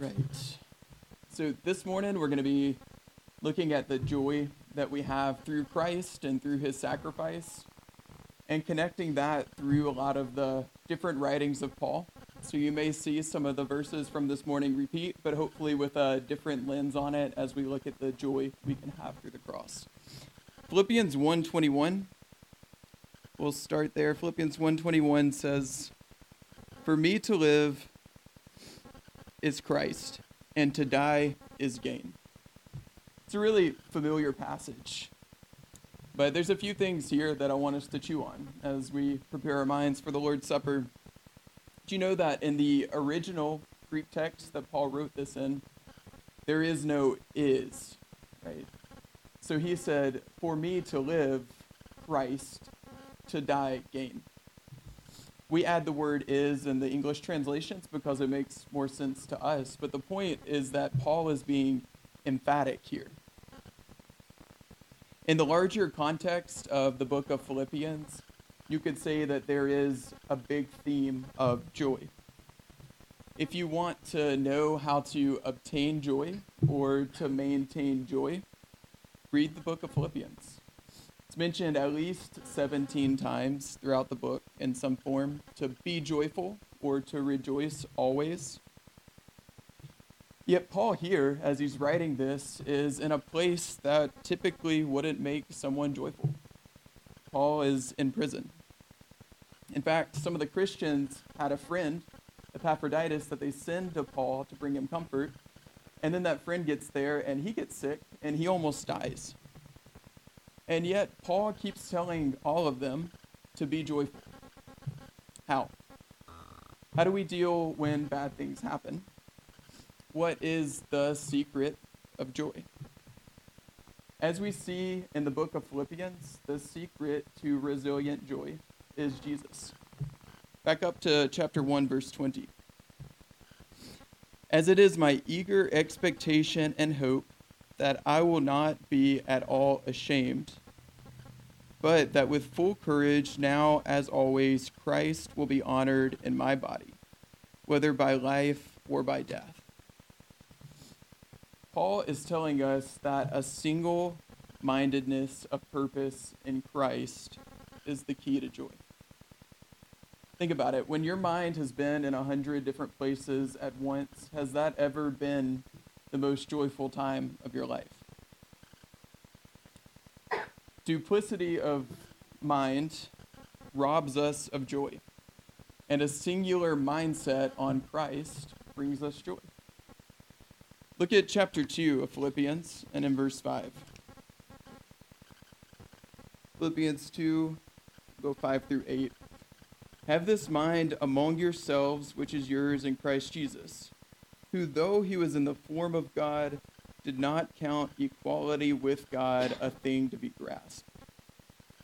Right. So this morning we're going to be looking at the joy that we have through Christ and through his sacrifice and connecting that through a lot of the different writings of Paul. So you may see some of the verses from this morning repeat, but hopefully with a different lens on it as we look at the joy we can have through the cross. Philippians 1:21 We'll start there. Philippians 1:21 says, "For me to live is Christ, and to die is gain." It's a really familiar passage. But there's a few things here that I want us to chew on as we prepare our minds for the Lord's Supper. Do you know that in the original Greek text that Paul wrote this in, there is no is, right? So he said, For me to live, Christ, to die, gain. We add the word is in the English translations because it makes more sense to us. But the point is that Paul is being emphatic here. In the larger context of the book of Philippians, you could say that there is a big theme of joy. If you want to know how to obtain joy or to maintain joy, read the book of Philippians. It's mentioned at least 17 times throughout the book in some form to be joyful or to rejoice always. Yet, Paul here, as he's writing this, is in a place that typically wouldn't make someone joyful. Paul is in prison. In fact, some of the Christians had a friend, Epaphroditus, that they send to Paul to bring him comfort. And then that friend gets there and he gets sick and he almost dies. And yet, Paul keeps telling all of them to be joyful. How? How do we deal when bad things happen? What is the secret of joy? As we see in the book of Philippians, the secret to resilient joy is Jesus. Back up to chapter 1, verse 20. As it is my eager expectation and hope that I will not be at all ashamed, but that with full courage, now as always, Christ will be honored in my body, whether by life or by death. Paul is telling us that a single mindedness of purpose in Christ is the key to joy. Think about it. When your mind has been in a hundred different places at once, has that ever been the most joyful time of your life? Duplicity of mind robs us of joy, and a singular mindset on Christ brings us joy. Look at chapter 2 of Philippians and in verse 5. Philippians 2, go 5 through 8. Have this mind among yourselves, which is yours in Christ Jesus, who, though he was in the form of God, did not count equality with God a thing to be grasped,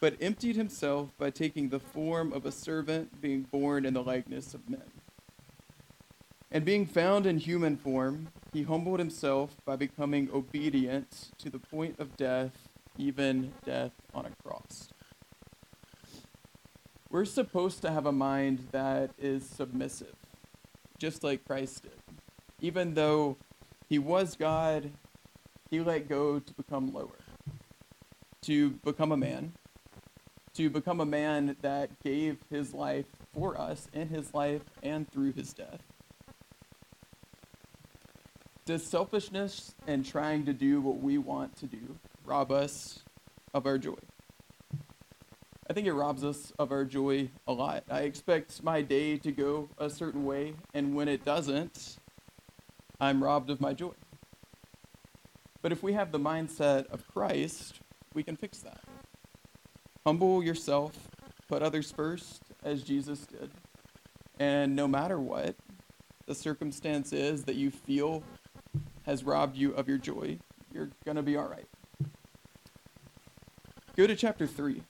but emptied himself by taking the form of a servant, being born in the likeness of men. And being found in human form, he humbled himself by becoming obedient to the point of death, even death on a cross. We're supposed to have a mind that is submissive, just like Christ did. Even though he was God, he let go to become lower, to become a man, to become a man that gave his life for us in his life and through his death. Does selfishness and trying to do what we want to do rob us of our joy? I think it robs us of our joy a lot. I expect my day to go a certain way, and when it doesn't, I'm robbed of my joy. But if we have the mindset of Christ, we can fix that. Humble yourself, put others first, as Jesus did. And no matter what the circumstance is that you feel has robbed you of your joy, you're going to be all right. Go to chapter 3.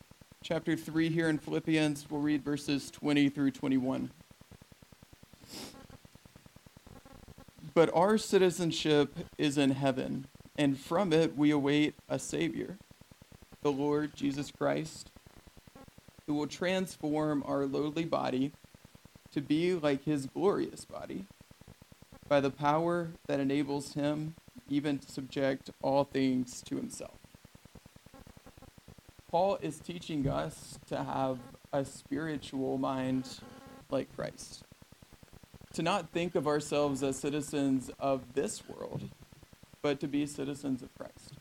Chapter 3 here in Philippians, we'll read verses 20 through 21. But our citizenship is in heaven and from it we await a Savior, the Lord Jesus Christ, who will transform our lowly body to be like his glorious body by the power that enables him even to subject all things to himself. Paul is teaching us to have a spiritual mind like Christ, to not think of ourselves as citizens of this world, but to be citizens of Christ.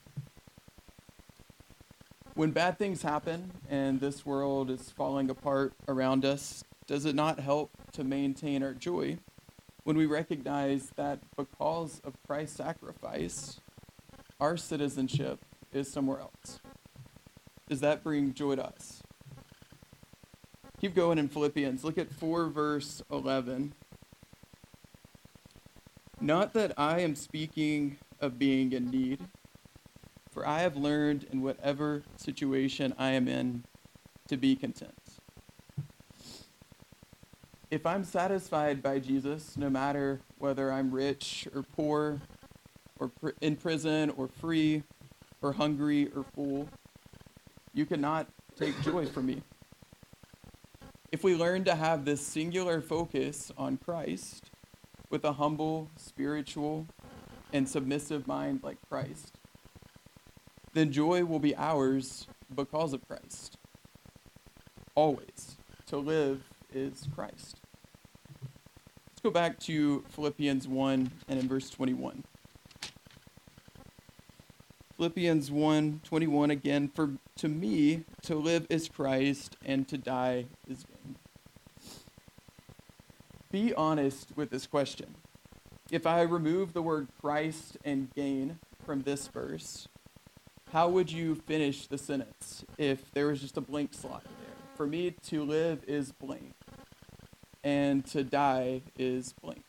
When bad things happen and this world is falling apart around us, does it not help to maintain our joy when we recognize that because of Christ's sacrifice, our citizenship is somewhere else? Does that bring joy to us? Keep going in Philippians. Look at 4 verse 11. Not that I am speaking of being in need, for I have learned in whatever situation I am in to be content. If I'm satisfied by Jesus, no matter whether I'm rich or poor, or pr- in prison or free, or hungry or full, you cannot take joy from me. If we learn to have this singular focus on Christ with a humble, spiritual, and submissive mind like Christ, then joy will be ours because of Christ. Always. To live is Christ. Let's go back to Philippians 1 and in verse 21. Philippians 1 21 again, for to me to live is Christ and to die is gain. Be honest with this question. If I remove the word Christ and gain from this verse, how would you finish the sentence if there was just a blank slot there? For me to live is blank, and to die is blank.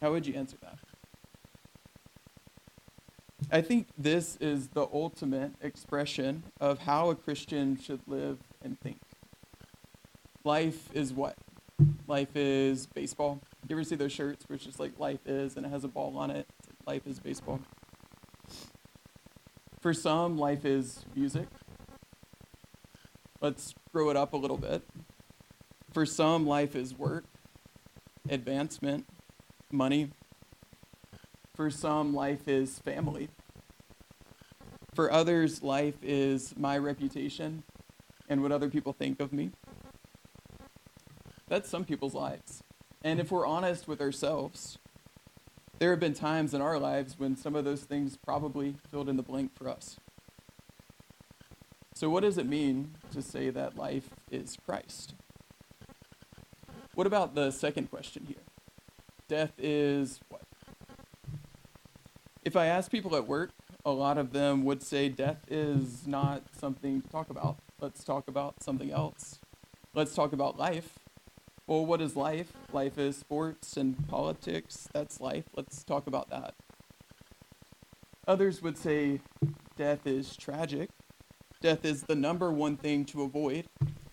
How would you answer that? I think this is the ultimate expression of how a Christian should live and think. Life is what? Life is baseball. You ever see those shirts where it's just like life is and it has a ball on it? Life is baseball. For some, life is music. Let's grow it up a little bit. For some, life is work, advancement, money. For some, life is family. For others, life is my reputation and what other people think of me. That's some people's lives. And if we're honest with ourselves, there have been times in our lives when some of those things probably filled in the blank for us. So, what does it mean to say that life is Christ? What about the second question here? Death is what? If I ask people at work, a lot of them would say death is not something to talk about. Let's talk about something else. Let's talk about life. Well, what is life? Life is sports and politics. That's life. Let's talk about that. Others would say death is tragic. Death is the number one thing to avoid.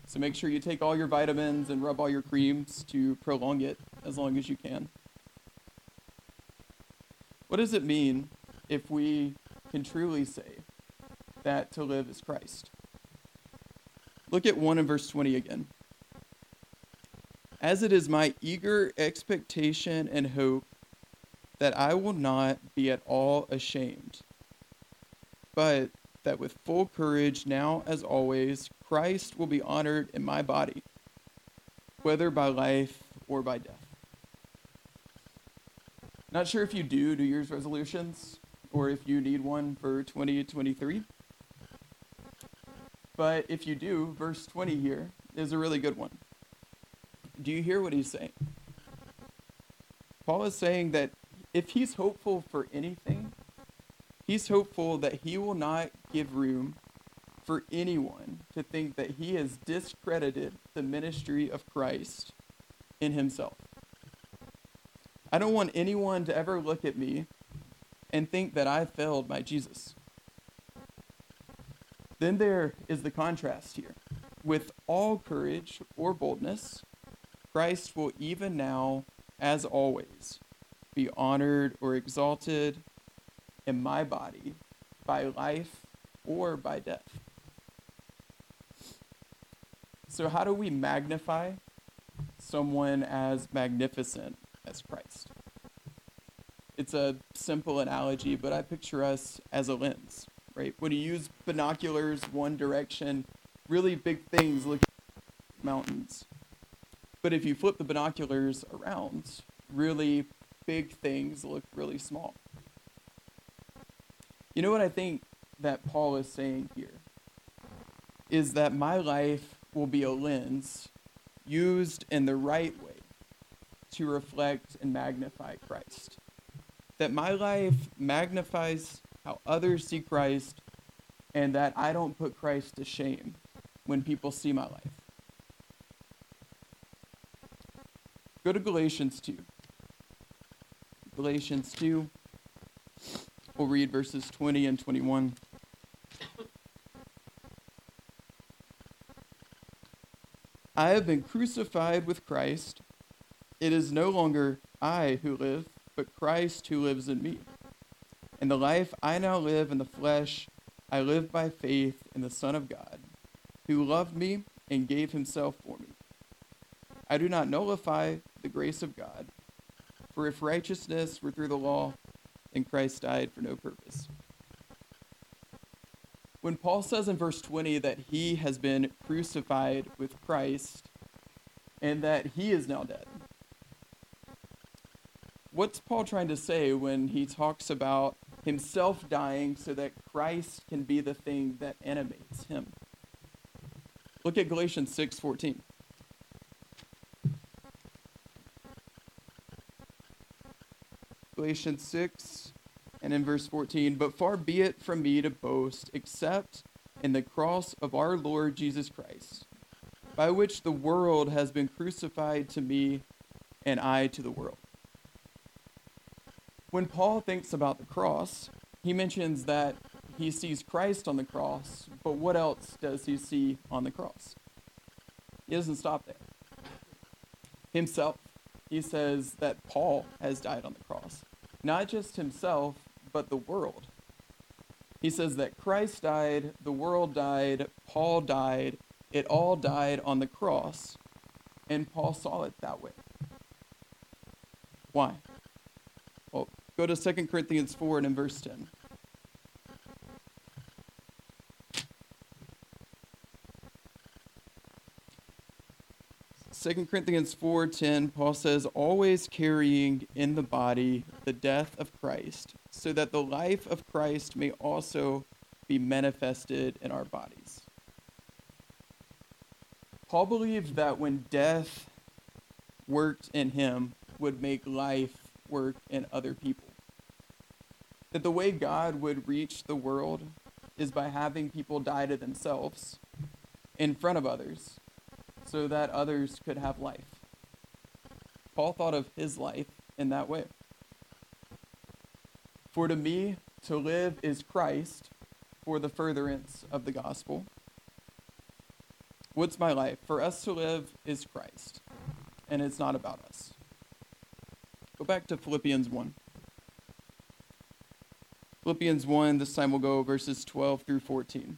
So make sure you take all your vitamins and rub all your creams to prolong it as long as you can. What does it mean if we can truly say that to live is Christ. Look at 1 and verse 20 again. As it is my eager expectation and hope that I will not be at all ashamed, but that with full courage, now as always, Christ will be honored in my body, whether by life or by death. Not sure if you do New Year's resolutions or if you need one for 2023. But if you do, verse 20 here is a really good one. Do you hear what he's saying? Paul is saying that if he's hopeful for anything, he's hopeful that he will not give room for anyone to think that he has discredited the ministry of Christ in himself. I don't want anyone to ever look at me and think that I failed my Jesus. Then there is the contrast here. With all courage or boldness, Christ will even now, as always, be honored or exalted in my body by life or by death. So, how do we magnify someone as magnificent as Christ. It's a simple analogy, but I picture us as a lens, right? When you use binoculars one direction, really big things look mountains. But if you flip the binoculars around, really big things look really small. You know what I think that Paul is saying here? Is that my life will be a lens used in the right way to reflect and magnify Christ. That my life magnifies how others see Christ and that I don't put Christ to shame when people see my life. Go to Galatians 2. Galatians 2. We'll read verses 20 and 21. I have been crucified with Christ. It is no longer I who live, but Christ who lives in me. And the life I now live in the flesh, I live by faith in the Son of God, who loved me and gave himself for me. I do not nullify the grace of God, for if righteousness were through the law, then Christ died for no purpose. When Paul says in verse 20 that he has been crucified with Christ and that he is now dead, what's Paul trying to say when he talks about himself dying so that Christ can be the thing that animates him? Look at Galatians 6:14. Galatians 6 and in verse 14, but far be it from me to boast except in the cross of our Lord Jesus Christ, by which the world has been crucified to me and I to the world. When Paul thinks about the cross, he mentions that he sees Christ on the cross, but what else does he see on the cross? He doesn't stop there. Himself, he says that Paul has died on the. Not just himself, but the world. He says that Christ died, the world died, Paul died, it all died on the cross, and Paul saw it that way. Why? Well, go to 2 Corinthians 4 and in verse 10. 2 Corinthians 4:10 Paul says always carrying in the body the death of Christ so that the life of Christ may also be manifested in our bodies. Paul believed that when death worked in him would make life work in other people. That the way God would reach the world is by having people die to themselves in front of others so that others could have life. Paul thought of his life in that way. For to me, to live is Christ for the furtherance of the gospel. What's my life? For us to live is Christ, and it's not about us. Go back to Philippians 1. Philippians 1, this time we'll go verses 12 through 14.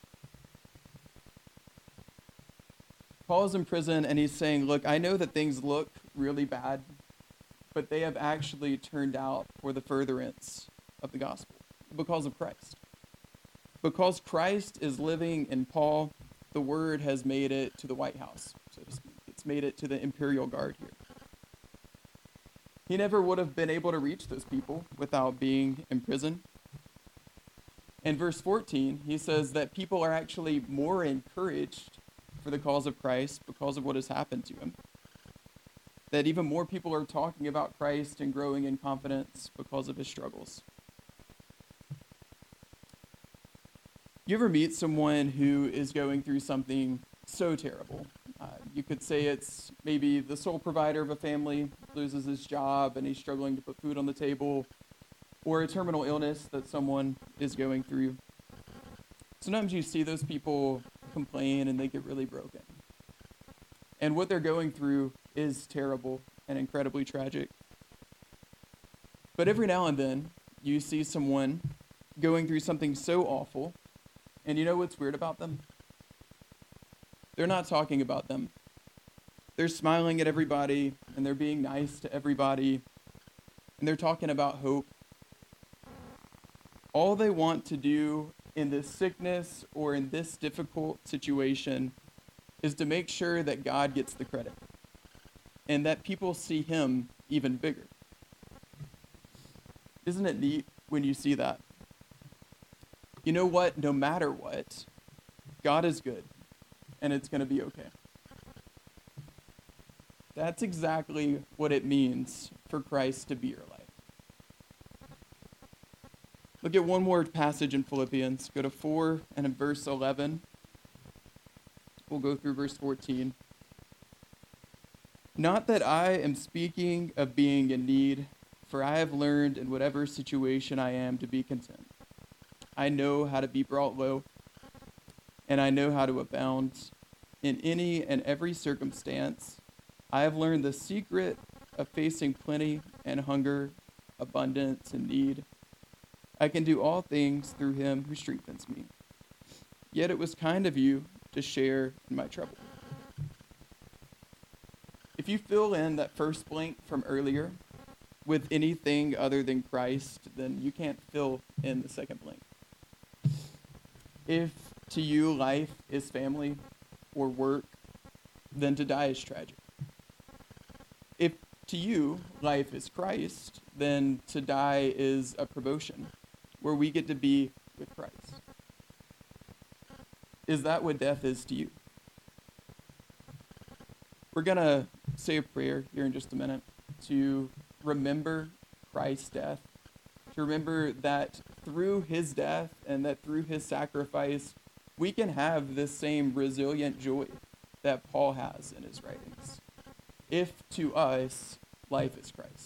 Paul is in prison and he's saying, Look, I know that things look really bad, but they have actually turned out for the furtherance of the gospel because of Christ. Because Christ is living in Paul, the word has made it to the White House, so to speak. It's made it to the Imperial Guard here. He never would have been able to reach those people without being in prison. In verse 14, he says that people are actually more encouraged for the cause of Christ because of what has happened to him. That even more people are talking about Christ and growing in confidence because of his struggles. You ever meet someone who is going through something so terrible? Uh, you could say it's maybe the sole provider of a family loses his job and he's struggling to put food on the table. or a terminal illness that someone is going through. Sometimes you see those people complain and they get really broken. And what they're going through is terrible and incredibly tragic. But every now and then, you see someone going through something so awful, and you know what's weird about them? They're not talking about them. They're smiling at everybody, and they're being nice to everybody, and they're talking about hope. All they want to do in this sickness or in this difficult situation is to make sure that God gets the credit and that people see him even bigger. Isn't it neat when you see that? You know what? No matter what, God is good and it's going to be okay. That's exactly what it means for Christ to be your life. Look at one more passage in Philippians. Go to 4 and in verse 11. We'll go through verse 14. Not that I am speaking of being in need, for I have learned in whatever situation I am to be content. I know how to be brought low, and I know how to abound. In any and every circumstance, I have learned the secret of facing plenty and hunger, abundance and need. I can do all things through him who strengthens me. Yet it was kind of you to share in my trouble. If you fill in that first blank from earlier with anything other than Christ, then you can't fill in the second blank. If to you life is family or work, then to die is tragic. If to you life is Christ, then to die is a promotion where we get to be with Christ. Is that what death is to you? We're going to say a prayer here in just a minute to remember Christ's death, to remember that through his death and that through his sacrifice, we can have this same resilient joy that Paul has in his writings. If to us life is Christ.